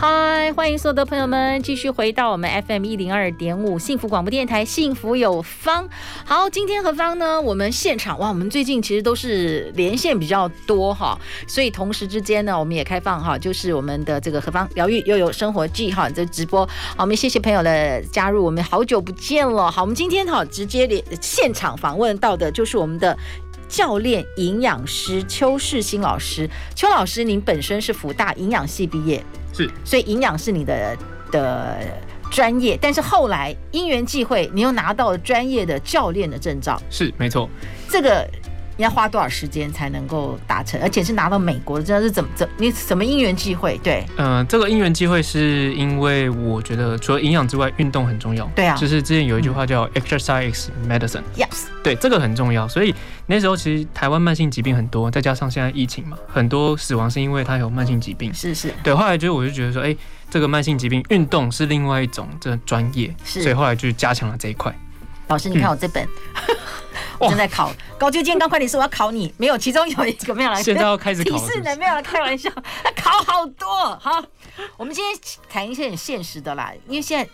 嗨，欢迎所有的朋友们继续回到我们 FM 一零二点五幸福广播电台，幸福有方。好，今天何方呢？我们现场哇，我们最近其实都是连线比较多哈，所以同时之间呢，我们也开放哈，就是我们的这个何方疗愈又有生活记哈这直播。好，我们谢谢朋友的加入，我们好久不见了。好，我们今天哈直接连现场访问到的就是我们的。教练、营养师邱世新老师，邱老师，您本身是福大营养系毕业，是，所以营养是你的的专业。但是后来因缘际会，你又拿到了专业的教练的证照，是没错。这个你要花多少时间才能够达成？而且是拿到美国的，真的是怎么怎你什么因缘际会？对，嗯、呃，这个因缘际会是因为我觉得除了营养之外，运动很重要。对啊，就是之前有一句话叫 “exercise medicine”，对，这个很重要，所以。那时候其实台湾慢性疾病很多，再加上现在疫情嘛，很多死亡是因为他有慢性疾病。是是。对，后来就我就觉得说，哎、欸，这个慢性疾病运动是另外一种这专业，所以后来就加强了这一块。老师，你看我这本，嗯、我正在考高级健康快点说我要考你，没有，其中有一个没有来，现在要开始考是是，提示呢，没有来开玩笑，考好多。好，我们今天谈一些很现实的啦，因为现在。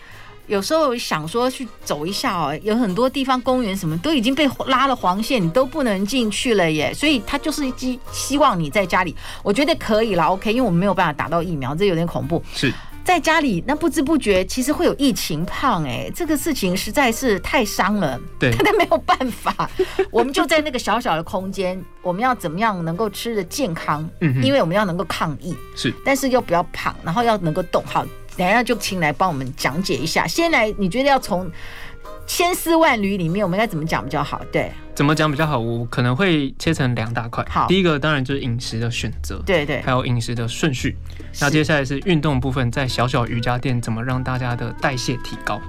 有时候想说去走一下哦，有很多地方公园什么都已经被拉了黄线，你都不能进去了耶。所以他就是希希望你在家里，我觉得可以了，OK，因为我们没有办法打到疫苗，这有点恐怖。是在家里，那不知不觉其实会有疫情胖哎，这个事情实在是太伤了。对，但没有办法，我们就在那个小小的空间，我们要怎么样能够吃的健康？嗯，因为我们要能够抗疫，是，但是又不要胖，然后要能够动好。等一下就请来帮我们讲解一下。先来，你觉得要从千丝万缕里面，我们应该怎么讲比较好？对，怎么讲比较好？我可能会切成两大块。好，第一个当然就是饮食的选择，对对，还有饮食的顺序。那接下来是运动部分，在小小瑜伽垫怎么让大家的代谢提高？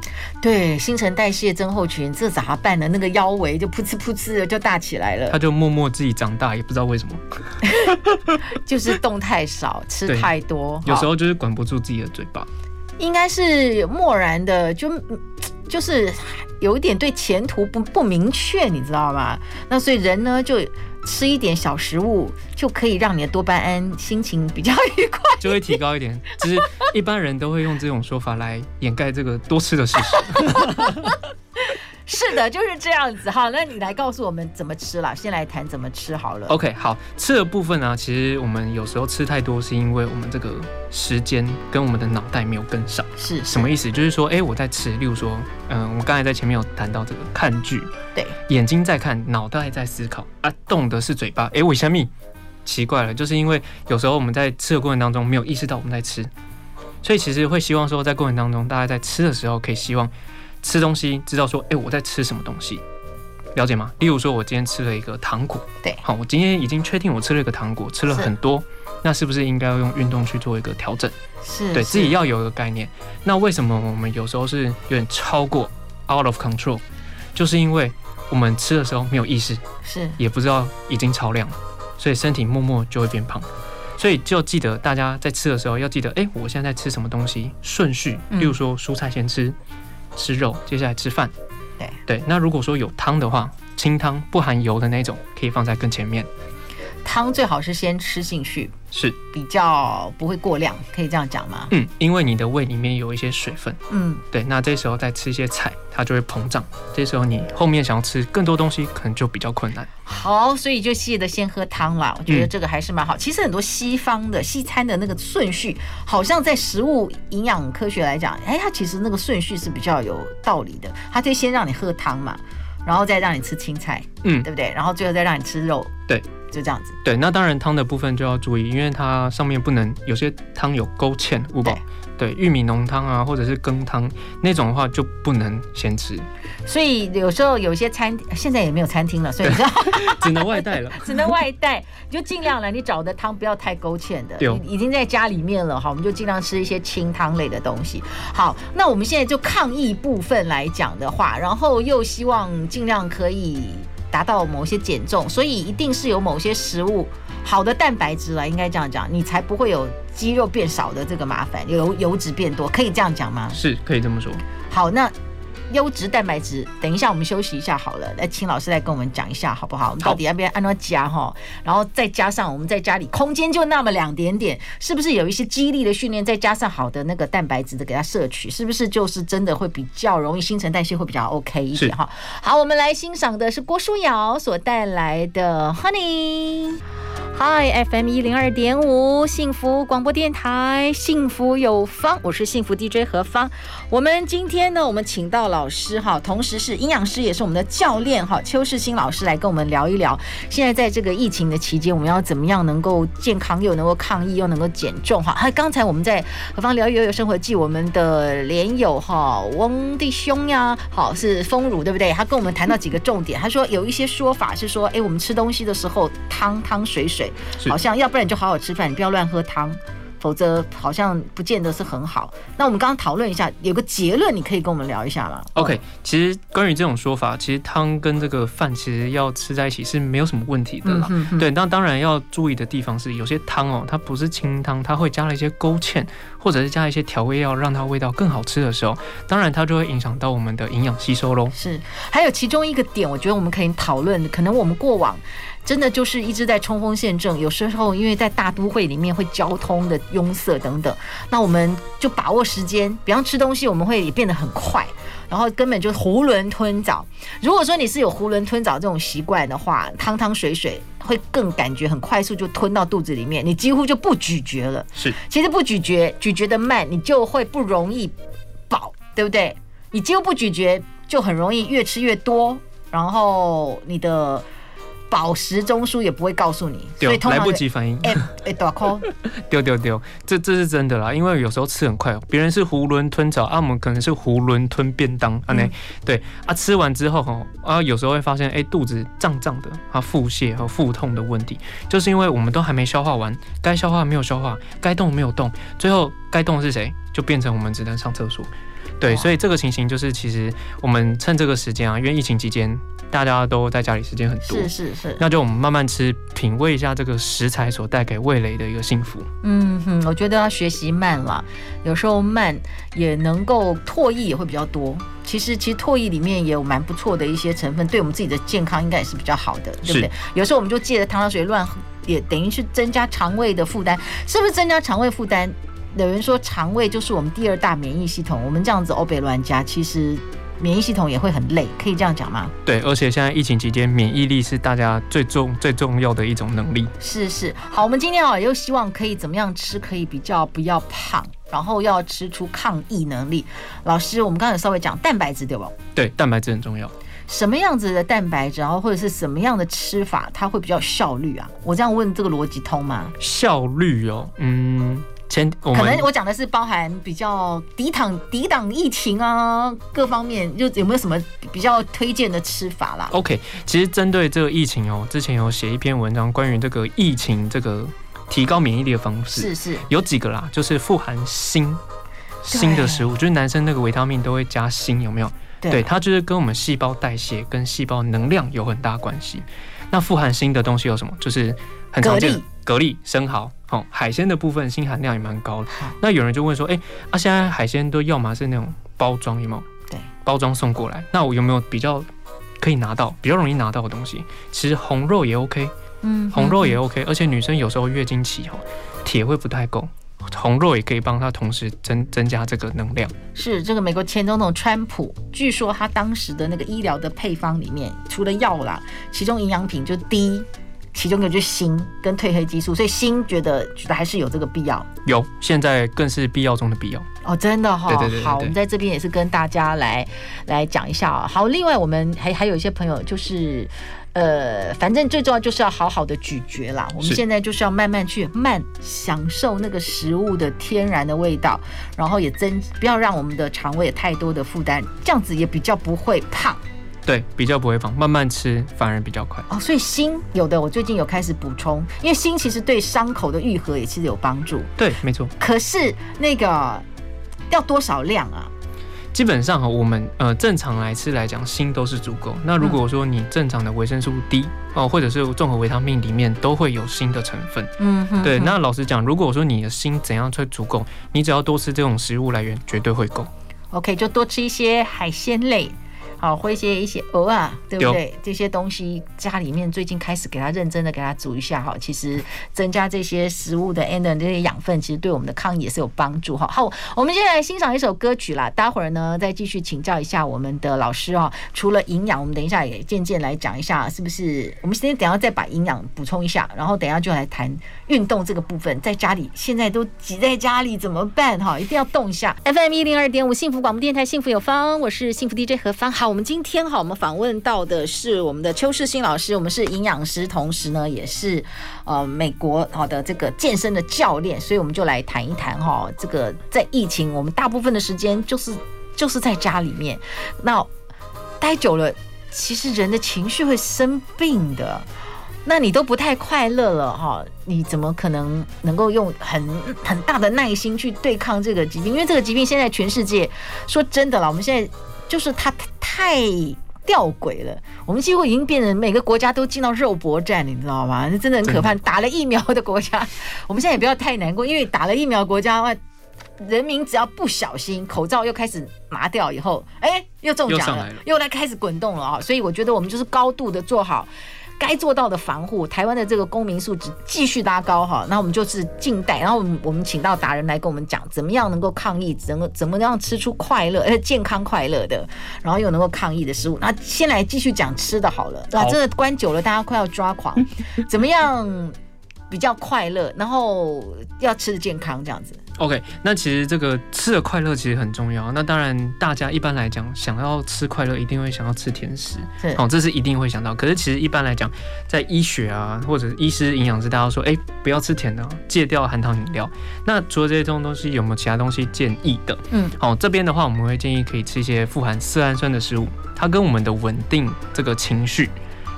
对，新陈代谢症候群这咋办呢？那个腰围就噗呲噗呲的就大起来了。他就默默自己长大，也不知道为什么，就是动太少，吃太多，有时候就是管不住自己的嘴巴。应该是漠然的，就就是有一点对前途不不明确，你知道吗？那所以人呢，就吃一点小食物，就可以让你的多巴胺心情比较愉快，就会提高一点。只是一般人都会用这种说法来掩盖这个多吃的事实。是的，就是这样子哈。那你来告诉我们怎么吃啦？先来谈怎么吃好了。OK，好，吃的部分呢、啊，其实我们有时候吃太多，是因为我们这个时间跟我们的脑袋没有跟上。是什么意思？就是说，哎、欸，我在吃，例如说，嗯、呃，我刚才在前面有谈到这个看剧，对，眼睛在看，脑袋在思考啊，动的是嘴巴。哎、欸，为什么？奇怪了，就是因为有时候我们在吃的过程当中没有意识到我们在吃，所以其实会希望说，在过程当中，大家在吃的时候可以希望。吃东西知道说，哎、欸，我在吃什么东西，了解吗？例如说，我今天吃了一个糖果，对，好，我今天已经确定我吃了一个糖果，吃了很多，那是不是应该要用运动去做一个调整？是，对自己要有一个概念。那为什么我们有时候是有点超过 out of control？就是因为我们吃的时候没有意识，是，也不知道已经超量了，所以身体默默就会变胖。所以就记得大家在吃的时候要记得，哎、欸，我现在在吃什么东西，顺序，例如说蔬菜先吃。吃肉，接下来吃饭。对对，那如果说有汤的话，清汤不含油的那种，可以放在更前面。汤最好是先吃进去，是比较不会过量，可以这样讲吗？嗯，因为你的胃里面有一些水分。嗯，对，那这时候再吃一些菜，它就会膨胀。这时候你后面想要吃更多东西，可能就比较困难。好，所以就记得先喝汤啦。我觉得这个还是蛮好。嗯、其实很多西方的西餐的那个顺序，好像在食物营养科学来讲，哎，它其实那个顺序是比较有道理的。它就先让你喝汤嘛，然后再让你吃青菜，嗯，对不对？然后最后再让你吃肉，对。就这样子。对，那当然汤的部分就要注意，因为它上面不能有些汤有勾芡，五宝。对，玉米浓汤啊，或者是羹汤那种的话，就不能先吃。所以有时候有些餐现在也没有餐厅了，所以你知道 只能外带了，只能外带，你就尽量了。你找的汤不要太勾芡的，已经在家里面了哈，我们就尽量吃一些清汤类的东西。好，那我们现在就抗疫部分来讲的话，然后又希望尽量可以达到某些减重，所以一定是有某些食物好的蛋白质了，应该这样讲，你才不会有。肌肉变少的这个麻烦，油油脂变多，可以这样讲吗？是，可以这么说。好，那优质蛋白质，等一下我们休息一下好了，来请老师来跟我们讲一下好不好？我们到底要不要按照加哈？然后再加上我们在家里空间就那么两点点，是不是有一些激励的训练，再加上好的那个蛋白质的给它摄取，是不是就是真的会比较容易新陈代谢会比较 OK 一点哈？好，我们来欣赏的是郭书瑶所带来的 Honey。Hi FM 一零二点五幸福广播电台，幸福有方，我是幸福 DJ 何方。我们今天呢，我们请到老师哈，同时是营养师，也是我们的教练哈，邱世新老师来跟我们聊一聊，现在在这个疫情的期间，我们要怎么样能够健康又能够抗疫又能够减重哈？还刚才我们在何方聊悠悠生活记，我们的连友哈翁弟兄呀，好是丰乳对不对？他跟我们谈到几个重点，他说有一些说法是说，哎，我们吃东西的时候汤汤水水。好像要不然你就好好吃饭，你不要乱喝汤，否则好像不见得是很好。那我们刚刚讨论一下，有个结论，你可以跟我们聊一下吗？OK，其实关于这种说法，其实汤跟这个饭其实要吃在一起是没有什么问题的啦。嗯、哼哼对，那当然要注意的地方是，有些汤哦，它不是清汤，它会加了一些勾芡，或者是加一些调味料，让它味道更好吃的时候，当然它就会影响到我们的营养吸收喽。是，还有其中一个点，我觉得我们可以讨论，可能我们过往。真的就是一直在冲锋陷阵，有时候因为在大都会里面会交通的拥塞等等，那我们就把握时间，比方吃东西我们会也变得很快，然后根本就囫囵吞枣。如果说你是有囫囵吞枣这种习惯的话，汤汤水水会更感觉很快速就吞到肚子里面，你几乎就不咀嚼了。是，其实不咀嚼，咀嚼的慢，你就会不容易饱，对不对？你几乎不咀嚼，就很容易越吃越多，然后你的。饱食中枢也不会告诉你，对，所以来不及反应。哎哎，大哭，丢丢丢，这这是真的啦，因为有时候吃很快，别人是囫囵吞枣，啊，我们可能是囫囵吞便当，啊，那、嗯、对啊，吃完之后哈，啊，有时候会发现，哎，肚子胀胀的，啊，腹泻和腹痛的问题，就是因为我们都还没消化完，该消化没有消化，该动没有动，最后该动的是谁？就变成我们只能上厕所。对，所以这个情形就是，其实我们趁这个时间啊，因为疫情期间大家都在家里时间很多，是是是，那就我们慢慢吃，品味一下这个食材所带给味蕾的一个幸福。嗯哼，我觉得要学习慢了，有时候慢也能够唾液也会比较多。其实其实唾液里面也有蛮不错的一些成分，对我们自己的健康应该也是比较好的，对不对？有时候我们就借着糖糖水乱喝，也等于是增加肠胃的负担，是不是增加肠胃负担？有人说肠胃就是我们第二大免疫系统，我们这样子欧北乱加，其实免疫系统也会很累，可以这样讲吗？对，而且现在疫情期间，免疫力是大家最重最重要的一种能力。是是，好，我们今天啊又希望可以怎么样吃可以比较不要胖，然后要吃出抗疫能力。老师，我们刚才有稍微讲蛋白质对吧？对，蛋白质很重要。什么样子的蛋白质，然后或者是什么样的吃法，它会比较效率啊？我这样问，这个逻辑通吗？效率哦，嗯。前可能我讲的是包含比较抵挡抵挡疫情啊，各方面就有没有什么比较推荐的吃法啦？OK，其实针对这个疫情哦，之前有写一篇文章关于这个疫情这个提高免疫力的方式，是是有几个啦，就是富含锌锌的食物，就是男生那个维他命都会加锌，有没有？对，对，它就是跟我们细胞代谢跟细胞能量有很大关系。那富含锌的东西有什么？就是很常见的蛤蜊、生蚝。哦，海鲜的部分锌含量也蛮高的。那有人就问说，哎、欸，啊，现在海鲜都要么是那种包装，有没有？对，包装送过来。那我有没有比较可以拿到、比较容易拿到的东西？其实红肉也 OK，嗯，红肉也 OK。而且女生有时候月经期哈，铁会不太够，红肉也可以帮她同时增增加这个能量。是这个美国前总统川普，据说他当时的那个医疗的配方里面，除了药啦，其中营养品就第一。其中一个就是锌跟褪黑激素，所以锌觉得觉得还是有这个必要，有，现在更是必要中的必要哦，真的哈、哦，对对对好，我们在这边也是跟大家来来讲一下啊。好，另外我们还还有一些朋友就是。呃，反正最重要就是要好好的咀嚼啦。我们现在就是要慢慢去慢享受那个食物的天然的味道，然后也增不要让我们的肠胃有太多的负担，这样子也比较不会胖。对，比较不会胖，慢慢吃反而比较快。哦，所以锌有的我最近有开始补充，因为锌其实对伤口的愈合也其实有帮助。对，没错。可是那个要多少量啊？基本上哈，我们呃正常来吃来讲，锌都是足够。那如果说你正常的维生素 D 哦、呃，或者是综合维他命里面都会有锌的成分。嗯哼，哼。对，那老实讲，如果说你的锌怎样才足够，你只要多吃这种食物来源，绝对会够。OK，就多吃一些海鲜类。好，或一些一些蚵啊，对不对？这些东西家里面最近开始给他认真的给他煮一下哈，其实增加这些食物的 and 这些养分，其实对我们的抗疫也是有帮助哈。好，我们接下来欣赏一首歌曲啦，待会儿呢再继续请教一下我们的老师哦。除了营养，我们等一下也渐渐来讲一下，是不是？我们先等一下再把营养补充一下，然后等一下就来谈运动这个部分。在家里现在都挤在家里怎么办哈？一定要动一下。FM 一零二点五幸福广播电台，幸福有方，我是幸福 DJ 何芳。好。我们今天哈，我们访问到的是我们的邱世新老师，我们是营养师，同时呢也是呃美国好的这个健身的教练，所以我们就来谈一谈哈，这个在疫情，我们大部分的时间就是就是在家里面，那待久了，其实人的情绪会生病的，那你都不太快乐了哈，你怎么可能能够用很很大的耐心去对抗这个疾病？因为这个疾病现在全世界说真的了，我们现在。就是它太吊诡了，我们几乎已经变成每个国家都进到肉搏战，你知道吗？那真的很可怕。打了疫苗的国家，我们现在也不要太难过，因为打了疫苗国家的话，人民只要不小心，口罩又开始拿掉以后，哎，又中奖了，又来开始滚动了啊！所以我觉得我们就是高度的做好。该做到的防护，台湾的这个公民素质继续拉高哈，那我们就是静待，然后我们我们请到达人来跟我们讲，怎么样能够抗疫，怎么怎么样吃出快乐呃健康快乐的，然后又能够抗疫的食物。那先来继续讲吃的好了，啊，真的关久了，大家快要抓狂，怎么样比较快乐，然后要吃的健康这样子。OK，那其实这个吃的快乐其实很重要。那当然，大家一般来讲想要吃快乐，一定会想要吃甜食，哦，这是一定会想到。可是其实一般来讲，在医学啊，或者医师、营养师，大家说，哎，不要吃甜的，戒掉含糖饮料。那除了这些这种东西，有没有其他东西建议的？嗯，好，这边的话，我们会建议可以吃一些富含色氨酸的食物，它跟我们的稳定这个情绪。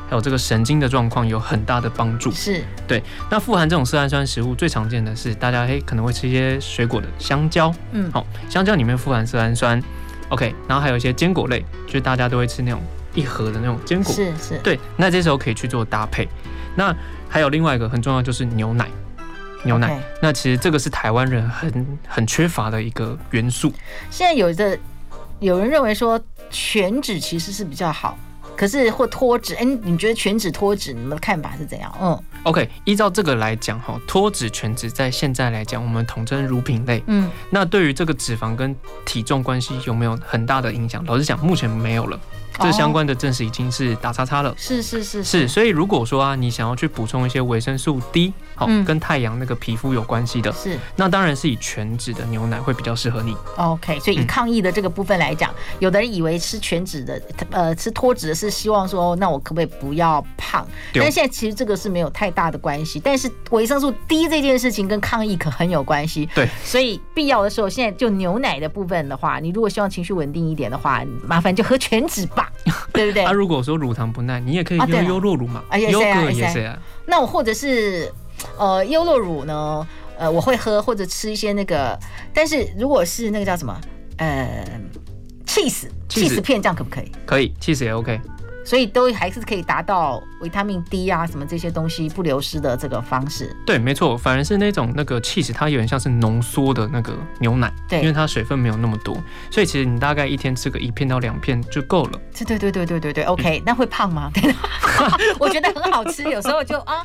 还有这个神经的状况有很大的帮助，是对。那富含这种色氨酸食物最常见的是大家诶可能会吃一些水果的香蕉，嗯，好，香蕉里面富含色氨酸，OK。然后还有一些坚果类，就是大家都会吃那种一盒的那种坚果，是是。对，那这时候可以去做搭配。那还有另外一个很重要就是牛奶，牛奶。Okay. 那其实这个是台湾人很很缺乏的一个元素。现在有的有人认为说全脂其实是比较好。可是或脱脂，哎，你觉得全脂脱脂，你们的看法是怎样？嗯，OK，依照这个来讲哈，脱脂全脂在现在来讲，我们统称乳品类。嗯，那对于这个脂肪跟体重关系有没有很大的影响？老实讲，目前没有了。这相关的证实已经是打叉叉了。是是是是，所以如果说啊，你想要去补充一些维生素 D，好，跟太阳那个皮肤有关系的，是，那当然是以全脂的牛奶会比较适合你。OK，所以以抗疫的这个部分来讲，有的人以为吃全脂的，呃，吃脱脂的是希望说，那我可不可以不要胖？但现在其实这个是没有太大的关系。但是维生素 D 这件事情跟抗疫可很有关系。对，所以必要的时候，现在就牛奶的部分的话，你如果希望情绪稳定一点的话，麻烦就喝全脂吧。对不对？那、啊、如果说乳糖不耐，你也可以用优酪乳嘛。啊，优格也是啊。那我或者是呃优酪乳呢？呃，我会喝或者吃一些那个。但是如果是那个叫什么呃，cheese cheese 片，这样可不可以？可以，cheese 也 OK。所以都还是可以达到维他命 D 啊，什么这些东西不流失的这个方式。对，没错，反而是那种那个 cheese，它有点像是浓缩的那个牛奶，对，因为它水分没有那么多，所以其实你大概一天吃个一片到两片就够了。对对对对对对对，OK，嗯，那会胖吗？我觉得很好吃，有时候就啊，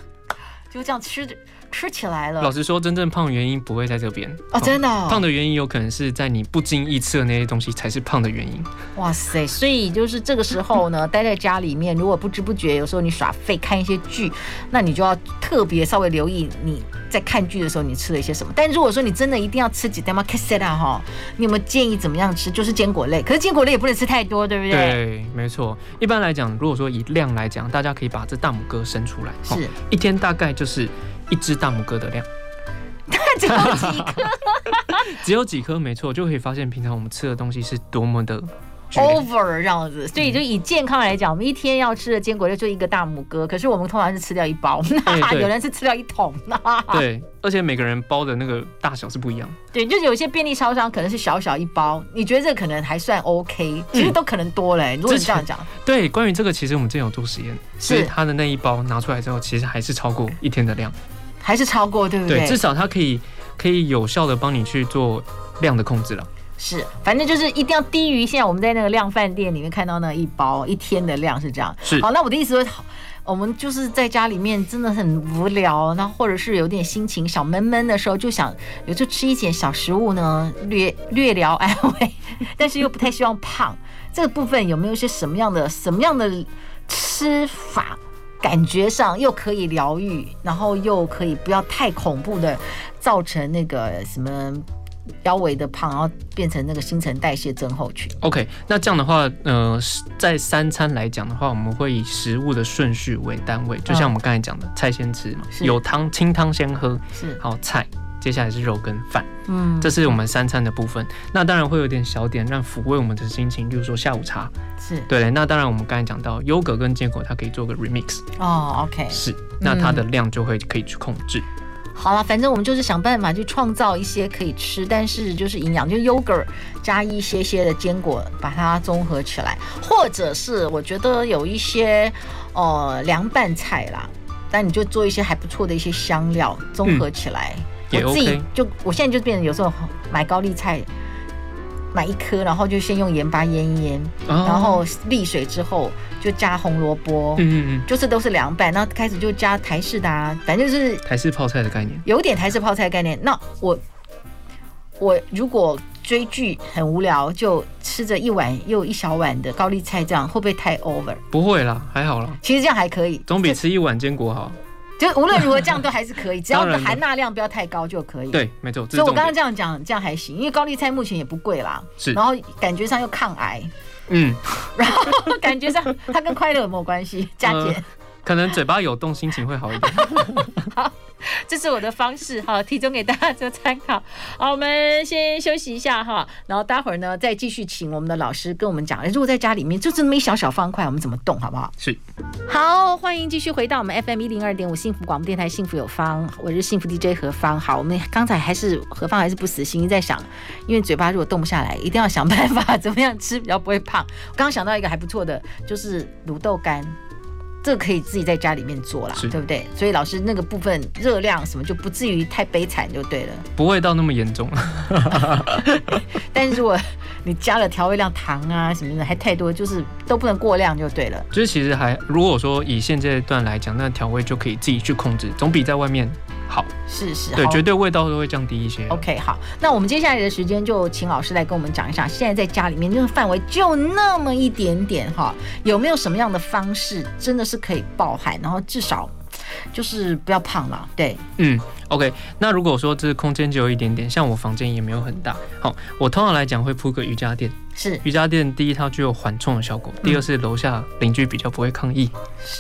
就这样吃着。吃起来了。老实说，真正胖的原因不会在这边哦，真的、哦。胖的原因有可能是在你不经意吃的那些东西才是胖的原因。哇塞！所以就是这个时候呢，待在家里面，如果不知不觉有时候你耍废看一些剧，那你就要特别稍微留意你在看剧的时候你吃了一些什么。但如果说你真的一定要吃几袋嘛 k s e t 哈，你有没有建议怎么样吃？就是坚果类，可是坚果类也不能吃太多，对不对？对，没错。一般来讲，如果说以量来讲，大家可以把这大拇哥伸出来，是一天大概就是一只大拇哥的量。只有几颗，只有几颗，没错，就可以发现平常我们吃的东西是多么的 over 这样子。所以就以健康来讲，我们一天要吃的坚果就就一个大拇哥，可是我们通常是吃掉一包，有人是吃掉一桶。对，而且每个人包的那个大小是不一样。对，就是有些便利超商可能是小小一包，你觉得这可能还算 OK，其实都可能多嘞。如果你这样讲，对，关于这个其实我们之前有做实验，所以他的那一包拿出来之后，其实还是超过一天的量。还是超过，对不对？对，至少它可以可以有效的帮你去做量的控制了。是，反正就是一定要低于现在我们在那个量饭店里面看到那一包一天的量是这样。是。好，那我的意思说，我们就是在家里面真的很无聊，那或者是有点心情小闷闷的时候，就想有就吃一点小食物呢，略略聊安慰，但是又不太希望胖。这个部分有没有一些什么样的什么样的吃法？感觉上又可以疗愈，然后又可以不要太恐怖的造成那个什么腰围的胖，然后变成那个新陈代谢症候群。OK，那这样的话，呃，在三餐来讲的话，我们会以食物的顺序为单位，就像我们刚才讲的，菜先吃嘛，有汤清汤先喝，是好菜。接下来是肉跟饭，嗯，这是我们三餐的部分。那当然会有点小点让抚慰我们的心情，就是说下午茶，是对。那当然我们刚才讲到优格跟坚果，它可以做个 remix。哦，OK，是，那它的量就会可以去控制。好了，反正我们就是想办法去创造一些可以吃，但是就是营养，就优格加一些些的坚果，把它综合起来，或者是我觉得有一些呃凉拌菜啦，但你就做一些还不错的一些香料综合起来。嗯我自己就，我现在就变成有时候买高丽菜，买一颗，然后就先用盐巴腌一腌，然后沥水之后就加红萝卜，嗯嗯嗯，就是都是凉拌，然后开始就加台式的啊，反正就是台式泡菜的概念，有点台式泡菜概念。那我我如果追剧很无聊，就吃着一碗又一小碗的高丽菜，这样会不会太 over？不会啦，还好啦。其实这样还可以，总比吃一碗坚果好。就无论如何，这样都还是可以，只要含钠量不要太高就可以。对，没错。所以我刚刚这样讲，这样还行，因为高丽菜目前也不贵啦。是。然后感觉上又抗癌。嗯。然后感觉上它跟快乐有没有关系？加减。可能嘴巴有动，心情会好一点。好，这是我的方式哈，提供给大家做参考。好，我们先休息一下哈，然后待会儿呢再继续请我们的老师跟我们讲，如果在家里面就这么一小小方块，我们怎么动，好不好？是。好，欢迎继续回到我们 FM 一零二点五幸福广播电台，幸福有方，我是幸福 DJ 何方。好，我们刚才还是何方还是不死心，在想，因为嘴巴如果动不下来，一定要想办法怎么样吃比较不会胖。我刚刚想到一个还不错的，就是卤豆干。这个可以自己在家里面做啦，对不对？所以老师那个部分热量什么就不至于太悲惨就对了，不会到那么严重。但是如果你加了调味料、糖啊什么的还太多，就是都不能过量就对了。就是其实还如果说以现阶段来讲，那调味就可以自己去控制，总比在外面。好，是是，对，绝对味道都会降低一些。OK，好，那我们接下来的时间就请老师来跟我们讲一下，现在在家里面那个范围就那么一点点哈，有没有什么样的方式真的是可以爆汗，然后至少就是不要胖了？对，嗯，OK，那如果说这个空间只有一点点，像我房间也没有很大，好，我通常来讲会铺个瑜伽垫。是瑜伽垫，第一它具有缓冲的效果，第二是楼下邻居比较不会抗议。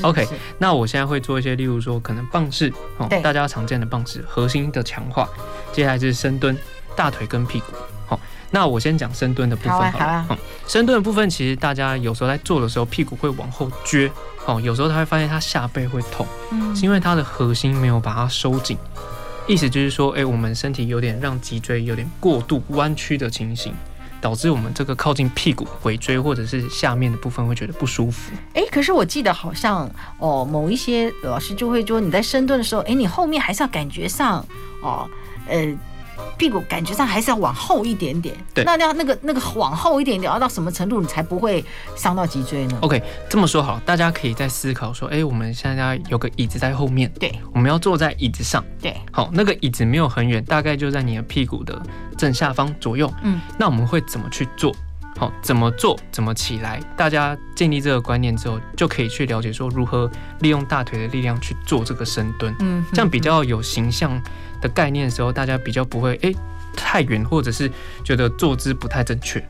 OK，那我现在会做一些，例如说可能棒式，哦，大家常见的棒式，核心的强化。接下来就是深蹲，大腿跟屁股。好，那我先讲深蹲的部分好了。好啊，好啊。深蹲的部分其实大家有时候在做的时候，屁股会往后撅，哦，有时候他会发现他下背会痛，是因为他的核心没有把它收紧。意思就是说，哎，我们身体有点让脊椎有点过度弯曲的情形。导致我们这个靠近屁股、尾椎或者是下面的部分会觉得不舒服。哎，可是我记得好像哦，某一些老师就会说，你在深蹲的时候，哎，你后面还是要感觉上哦，呃，屁股感觉上还是要往后一点点。对，那要那个那个往后一点点，要到什么程度你才不会伤到脊椎呢？OK，这么说好，大家可以在思考说，哎，我们现在有个椅子在后面，对，我们要坐在椅子上，对，好，那个椅子没有很远，大概就在你的屁股的正下方左右。嗯，那我们会怎么去做？好，怎么做？怎么起来？大家建立这个观念之后，就可以去了解说如何利用大腿的力量去做这个深蹲。嗯，这样比较有形象的概念的时候，大家比较不会诶。太远，或者是觉得坐姿不太正确，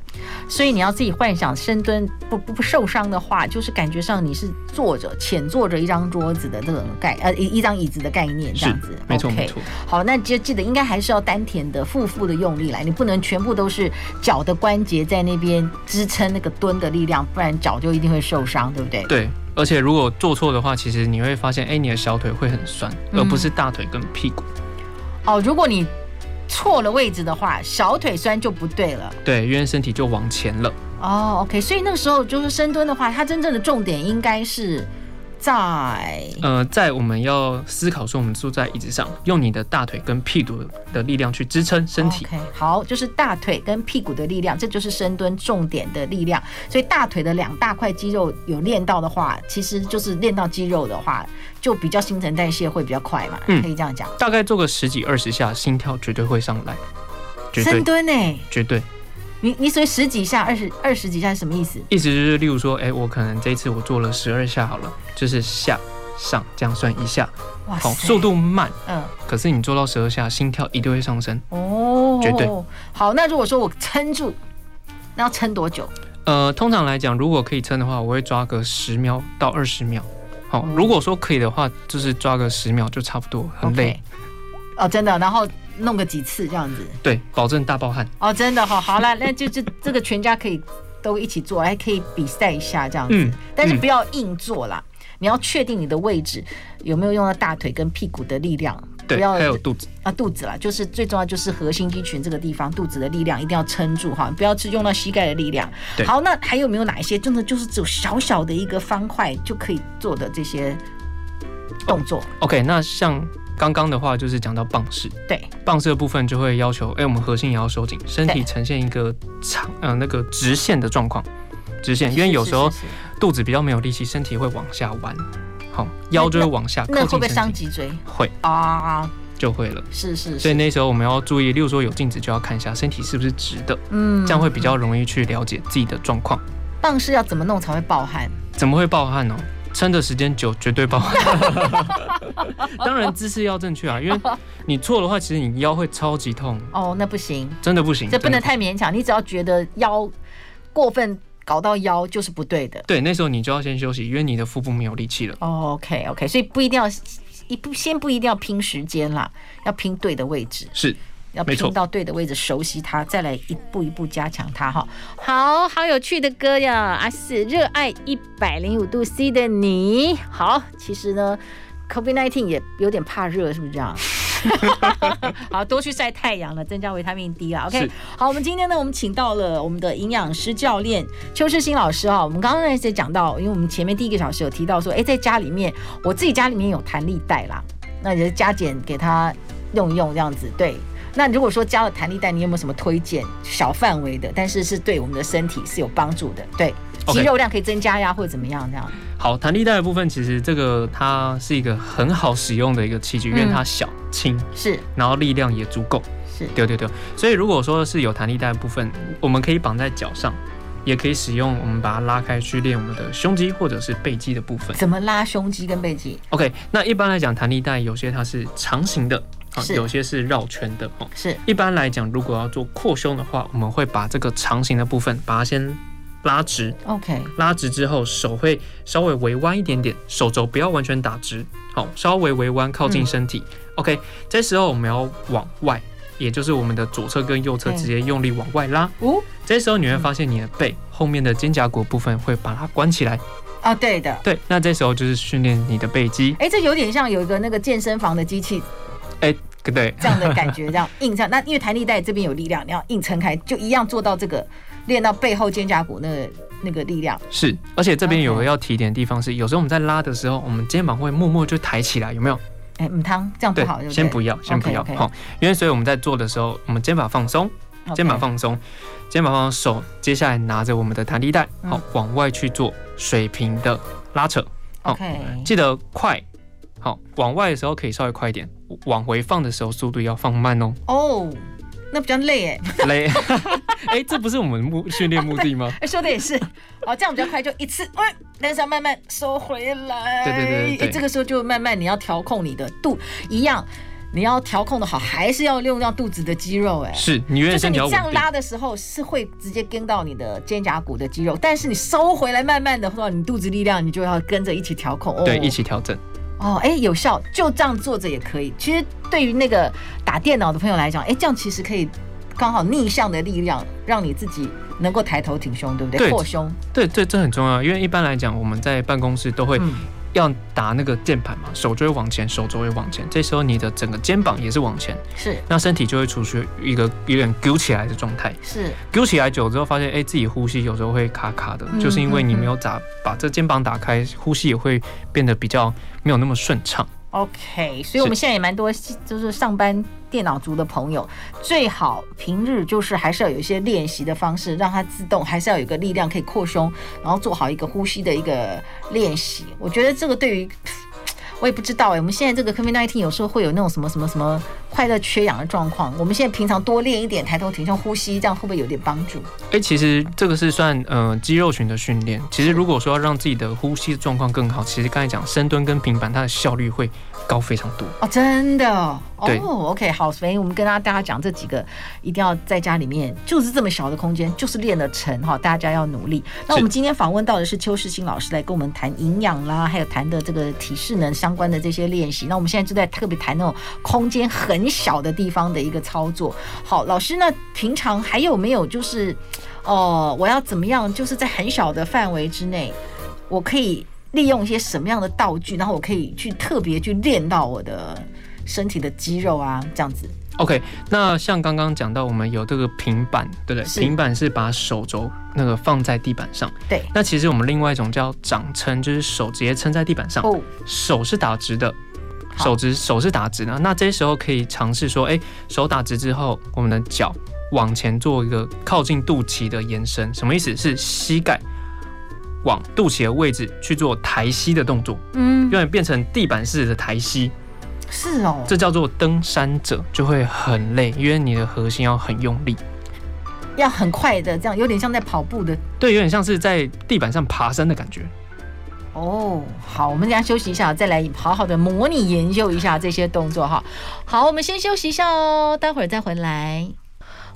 所以你要自己幻想深蹲不不不受伤的话，就是感觉上你是坐着浅坐着一张桌子的这种概呃一一张椅子的概念这样子，没错没错。好，那就记得应该还是要丹田的腹腹的用力来，你不能全部都是脚的关节在那边支撑那个蹲的力量，不然脚就一定会受伤，对不对？对，而且如果做错的话，其实你会发现，哎，你的小腿会很酸，而不是大腿跟屁股。嗯、哦，如果你。错了位置的话，小腿酸就不对了。对，因为身体就往前了。哦，OK，所以那个时候就是深蹲的话，它真正的重点应该是。在呃，在我们要思考说，我们坐在椅子上，用你的大腿跟屁股的力量去支撑身体。好，就是大腿跟屁股的力量，这就是深蹲重点的力量。所以大腿的两大块肌肉有练到的话，其实就是练到肌肉的话，就比较新陈代谢会比较快嘛。嗯，可以这样讲。大概做个十几二十下，心跳绝对会上来。深蹲呢？绝对。你你所以十几下、二十二十几下是什么意思？意思就是，例如说，哎、欸，我可能这一次我做了十二下好了，就是下上这样算一下，哇，好，速度慢，嗯，可是你做到十二下，心跳一定会上升哦，绝对。好，那如果说我撑住，那要撑多久？呃，通常来讲，如果可以撑的话，我会抓个十秒到二十秒。好，嗯、如果说可以的话，就是抓个十秒就差不多，很累。Okay. 哦，真的，然后。弄个几次这样子，对，保证大爆汗哦，真的哦，好了，那就这这个全家可以都一起做，还可以比赛一下这样子，嗯、但是不要硬做啦，嗯、你要确定你的位置有没有用到大腿跟屁股的力量，对，不要还有肚子啊，肚子啦，就是最重要就是核心肌群这个地方，肚子的力量一定要撑住哈，不要去用到膝盖的力量。对好，那还有没有哪一些真的就是只有小小的一个方块就可以做的这些动作？OK，那像。刚刚的话就是讲到棒式，对，棒式的部分就会要求，哎、欸，我们核心也要收紧，身体呈现一个长，呃，那个直线的状况，直线，因为有时候肚子比较没有力气，身体会往下弯，好，腰就会往下，那，那会不会伤脊椎？会。啊，就会了，是，是是，所以那时候我们要注意，例如说有镜子就要看一下身体是不是直的，嗯，这样会比较容易去了解自己的状况。棒式要怎么弄才会暴汗？怎么会暴汗呢？撑的时间久绝对爆汗，当然姿势要正确啊，因为你错的话，其实你腰会超级痛。哦，那不行，真的不行，这不能太勉强。你只要觉得腰过分搞到腰就是不对的。对，那时候你就要先休息，因为你的腹部没有力气了。哦，OK OK，所以不一定要一不先不一定要拼时间啦，要拼对的位置。是。要拼到对的位置，熟悉它，再来一步一步加强它哈。好好有趣的歌呀，阿四热爱一百零五度 C 的你。好，其实呢，COVID nineteen 也有点怕热，是不是这样？好多去晒太阳了，增加维他命 D 啊。OK，好，我们今天呢，我们请到了我们的营养师教练邱世新老师哈。我们刚刚那些讲到，因为我们前面第一个小时有提到说，哎，在家里面，我自己家里面有弹力带啦，那也是加减给他用一用这样子，对。那如果说加了弹力带，你有没有什么推荐？小范围的，但是是对我们的身体是有帮助的，对肌肉量可以增加呀，或者怎么样这样。好，弹力带的部分，其实这个它是一个很好使用的一个器具，因为它小轻是，然后力量也足够是，对对对。所以如果说是有弹力带的部分，我们可以绑在脚上，也可以使用我们把它拉开去练我们的胸肌或者是背肌的部分。怎么拉胸肌跟背肌？OK，那一般来讲，弹力带有些它是长形的。有些是绕圈的哦。是，一般来讲，如果要做扩胸的话，我们会把这个长形的部分把它先拉直。OK，拉直之后，手会稍微微弯一点点，手肘不要完全打直，好，稍微微弯靠近身体。嗯、OK，这时候我们要往外，也就是我们的左侧跟右侧直接用力往外拉。哦，这时候你会发现你的背后面的肩胛骨部分会把它关起来。啊，对的，对，那这时候就是训练你的背肌。哎，这有点像有一个那个健身房的机器。哎，对，这样的感觉，这样硬上。那因为弹力带这边有力量，你要硬撑开，就一样做到这个，练到背后肩胛骨那个那个力量。是，而且这边有个要提点的地方是，有时候我们在拉的时候，我们肩膀会默默就抬起来，有没有？哎，母汤这样不好，对，先不要，先不要，好，因为所以我们在做的时候，我们肩膀放松，肩膀放松，肩膀放松，手接下来拿着我们的弹力带，好，往外去做水平的拉扯，好，记得快，好，往外的时候可以稍微快一点，往回放的时候速度要放慢哦。哦，那比较累哎，累，哎，这不是我们目训练目的吗？哎，说的也是，哦，这样比较快，就一次，哎，但是要慢慢收回来，对对对对，哎，这个时候就慢慢你要调控你的肚，一样。你要调控的好，还是要用到肚子的肌肉？哎，是你愿意先调。就是你这样拉的时候，是会直接跟到你的肩胛骨的肌肉，但是你收回来，慢慢的话，你肚子力量你就要跟着一起调控。对，一起调整。哦，哎，有效，就这样坐着也可以。其实对于那个打电脑的朋友来讲，哎，这样其实可以刚好逆向的力量，让你自己能够抬头挺胸，对不对？扩胸。对对，这很重要，因为一般来讲，我们在办公室都会。要打那个键盘嘛，手就会往前，手肘会往前，这时候你的整个肩膀也是往前，是，那身体就会处于一个有点揪起来的状态，是，揪起来久之后，发现哎、欸，自己呼吸有时候会卡卡的，嗯、就是因为你没有打把这肩膀打开，呼吸也会变得比较没有那么顺畅。OK，所以我们现在也蛮多，就是上班电脑族的朋友，最好平日就是还是要有一些练习的方式，让它自动，还是要有个力量可以扩胸，然后做好一个呼吸的一个练习。我觉得这个对于。我也不知道哎，我们现在这个 COVID-19 有时候会有那种什么什么什么快乐缺氧的状况。我们现在平常多练一点抬头挺胸呼吸，这样会不会有点帮助？哎，其实这个是算呃肌肉群的训练。其实如果说要让自己的呼吸状况更好，其实刚才讲深蹲跟平板，它的效率会高非常多哦，真的。对哦，OK，好，所以我们跟大家讲这几个，一定要在家里面，就是这么小的空间，就是练得成哈，大家要努力。那我们今天访问到的是邱世新老师，来跟我们谈营养啦，还有谈的这个体适能相关的这些练习。那我们现在就在特别谈那种空间很小的地方的一个操作。好，老师，那平常还有没有就是，哦、呃，我要怎么样，就是在很小的范围之内，我可以利用一些什么样的道具，然后我可以去特别去练到我的。身体的肌肉啊，这样子。OK，那像刚刚讲到，我们有这个平板，对不对？平板是把手肘那个放在地板上。对。那其实我们另外一种叫掌撑，就是手直接撑在地板上。哦。手是打直的，手直手是打直的。那这时候可以尝试说，哎，手打直之后，我们的脚往前做一个靠近肚脐的延伸。什么意思？是膝盖往肚脐的位置去做抬膝的动作。嗯。有点变成地板式的抬膝。是哦，这叫做登山者，就会很累，因为你的核心要很用力，要很快的，这样有点像在跑步的，对，有点像是在地板上爬山的感觉。哦，好，我们等下休息一下，再来好好的模拟研究一下这些动作哈。好，我们先休息一下哦，待会儿再回来。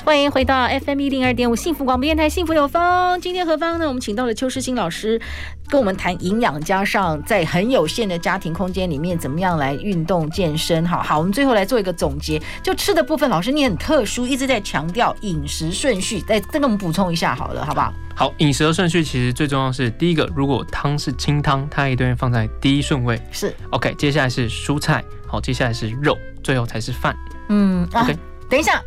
欢迎回到 FM 一零二点五幸福广播电台，幸福有方。今天何方呢？我们请到了邱世新老师，跟我们谈营养，加上在很有限的家庭空间里面，怎么样来运动健身。好好，我们最后来做一个总结。就吃的部分，老师你很特殊，一直在强调饮食顺序，再再给我们补充一下好了，好不好？好，饮食的顺序其实最重要是第一个，如果汤是清汤，它一定会放在第一顺位。是 OK，接下来是蔬菜，好，接下来是肉，最后才是饭。嗯，OK，啊，等一下。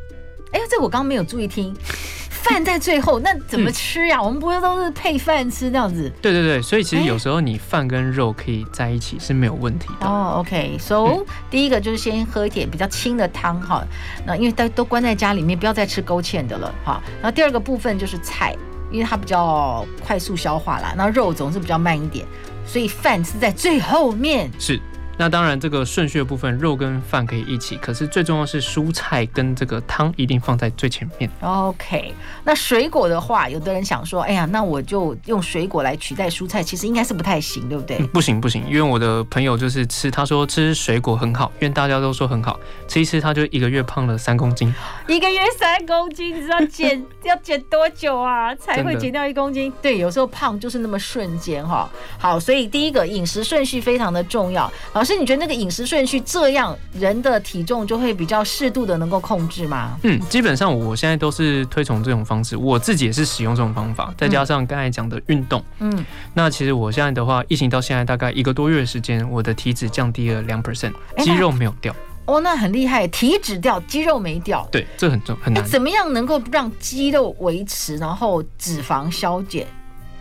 哎，这我刚刚没有注意听，饭在最后，那怎么吃呀？嗯、我们不是都是配饭吃这样子？对对对，所以其实有时候你饭跟肉可以在一起是没有问题的。哦 okay, 嗯、第一个就是先喝一点比较清的汤哈，那因为大家都关在家里面，不要再吃勾芡的了哈。然后第二个部分就是菜，因为它比较快速消化啦，那肉总是比较慢一点，所以饭是在最后面。是。那当然，这个顺序的部分，肉跟饭可以一起，可是最重要是蔬菜跟这个汤一定放在最前面。OK，那水果的话，有的人想说，哎呀，那我就用水果来取代蔬菜，其实应该是不太行，对不对？嗯，不行不行，因为我的朋友就是吃，他说吃水果很好，因为大家都说很好，吃一吃他就一个月胖了三公斤。一个月三公斤，你知道减要减多久啊？才会减掉一公斤？对，有时候胖就是那么瞬间哈。好，所以第一个饮食顺序非常的重要，老师。那你觉得那个饮食顺序这样，人的体重就会比较适度的能够控制吗？嗯，基本上我现在都是推崇这种方式，我自己也是使用这种方法，再加上刚才讲的运动，嗯，那其实我现在的话，疫情到现在大概一个多月的时间，我的体脂降低了两 percent，肌肉没有掉。哦，那很厉害，体脂掉，肌肉没掉。对，这很重很难。怎么样能够让肌肉维持，然后脂肪消减？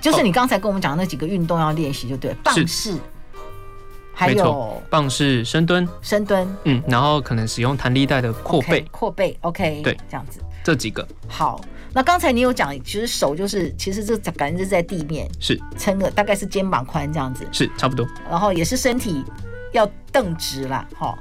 就是你刚才跟我们讲的那几个运动要练习，就对，棒式。还有棒式深蹲，深蹲，嗯，然后可能使用弹力带的扩背，扩背，OK，对，这样子，这几个。好。那刚才你有讲，其实手就是，其实这感觉是在地面，是。撑个大概是肩膀宽这样子，是差不多。然后也是身体要蹬直啦，哈。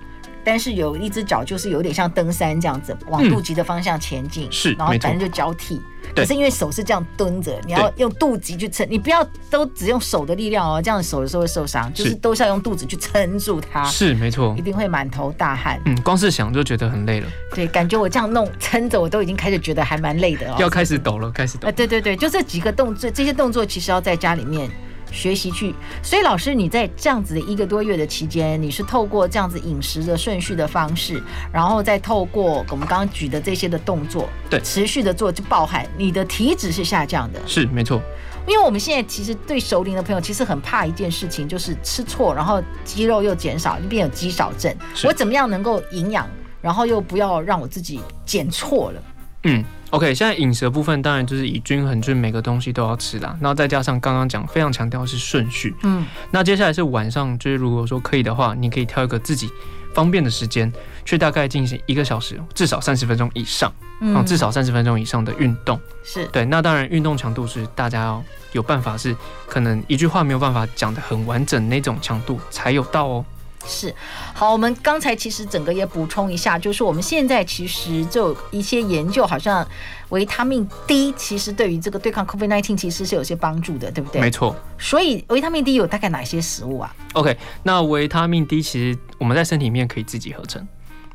但是有一只脚就是有点像登山这样子，往肚脐的方向前进，嗯，是，然后反正就交替。对，可是因为手是这样蹲着，你要用肚脐去撑，你不要都只用手的力量哦，这样手有时候会受伤，就是都是要用肚子去撑住它。是没错，一定会满头大汗。嗯，光是想就觉得很累了。对，感觉我这样弄撑着，我都已经开始觉得还蛮累的哦。要开始抖了，开始抖。啊，对对对，就这几个动作，这些动作其实要在家里面。学习去，所以老师你在这样子的一个多月的期间，你是透过这样子饮食的顺序的方式，然后再透过我们刚刚举的这些的动作，对，持续的做，就包含你的体脂是下降的，是没错。因为我们现在其实对熟龄的朋友，其实很怕一件事情，就是吃错，然后肌肉又减少，就变有肌少症。我怎么样能够营养，然后又不要让我自己减错了？嗯。OK，现在饮食的部分当然就是以均衡，就是每个东西都要吃啦。然后再加上刚刚讲非常强调是顺序。嗯，那接下来是晚上，就是如果说可以的话，你可以挑一个自己方便的时间，去大概进行一个小时，至少三十分钟以上，嗯，至少三十分钟以上的运动。是对。那当然运动强度是大家要有办法，是可能一句话没有办法讲的很完整那种强度才有到哦。是，好，我们刚才其实整个也补充一下，就是我们现在其实就一些研究，好像维他命 D 其实对于这个对抗 COVID-19 其实是有些帮助的，对不对？没错。所以维他命 D 有大概哪些食物啊？OK，那维他命 D 其实我们在身体里面可以自己合成，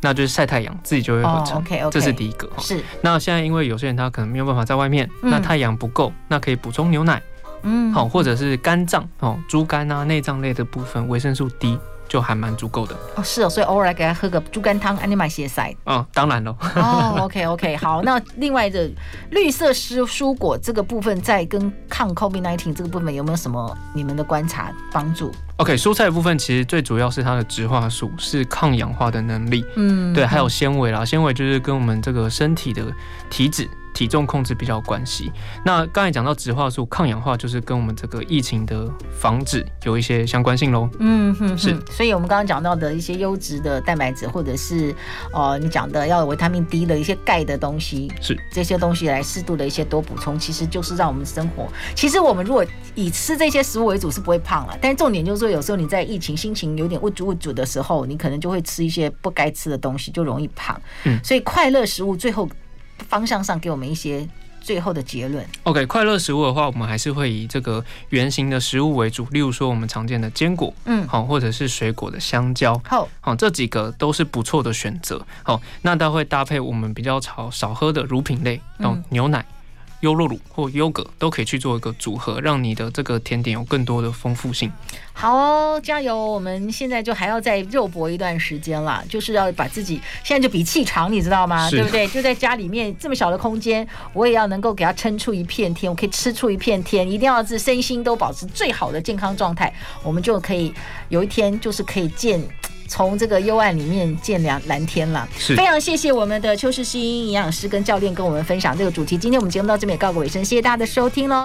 那就是晒太阳自己就会合成。Oh, OK OK，这是第一个。是。那现在因为有些人他可能没有办法在外面，嗯、那太阳不够，那可以补充牛奶，嗯，好，或者是肝脏哦，猪肝啊、内脏类的部分维生素 D。就还蛮足够的哦，是哦，所以偶尔来给他喝个猪肝汤，安尼买些塞。嗯，当然喽。哦，OK OK，好，那另外的绿色蔬蔬果这个部分，在跟抗 COVID-19 这个部分有没有什么你们的观察帮助？OK，蔬菜的部分其实最主要是它的植化素，是抗氧化的能力。嗯，对，还有纤维啦，纤维就是跟我们这个身体的体脂。体重控制比较有关系。那刚才讲到植化素、抗氧化，就是跟我们这个疫情的防止有一些相关性喽。嗯哼，是。所以我们刚刚讲到的一些优质的蛋白质，或者是呃你讲的要有维他命 D 的一些钙的东西，是这些东西来适度的一些多补充，其实就是让我们生活。其实我们如果以吃这些食物为主，是不会胖了。但是重点就是说，有时候你在疫情心情有点郁卒郁卒的时候，你可能就会吃一些不该吃的东西，就容易胖。嗯，所以快乐食物最后。方向上给我们一些最后的结论。OK，快乐食物的话，我们还是会以这个圆形的食物为主，例如说我们常见的坚果，嗯，好，或者是水果的香蕉，好，好，这几个都是不错的选择。好，那它会搭配我们比较少少喝的乳品类，哦，牛奶。优酪乳或优格都可以去做一个组合，让你的这个甜点有更多的丰富性。好哦，加油！我们现在就还要再肉搏一段时间了，就是要把自己现在就比气场，你知道吗？对不对？就在家里面这么小的空间，我也要能够给它撑出一片天，我可以吃出一片天，一定要是身心都保持最好的健康状态，我们就可以有一天就是可以见。从这个幽暗里面见亮蓝天了，是非常谢谢我们的邱世新营养师跟教练跟我们分享这个主题。今天我们节目到这边也告个尾声，谢谢大家的收听喽。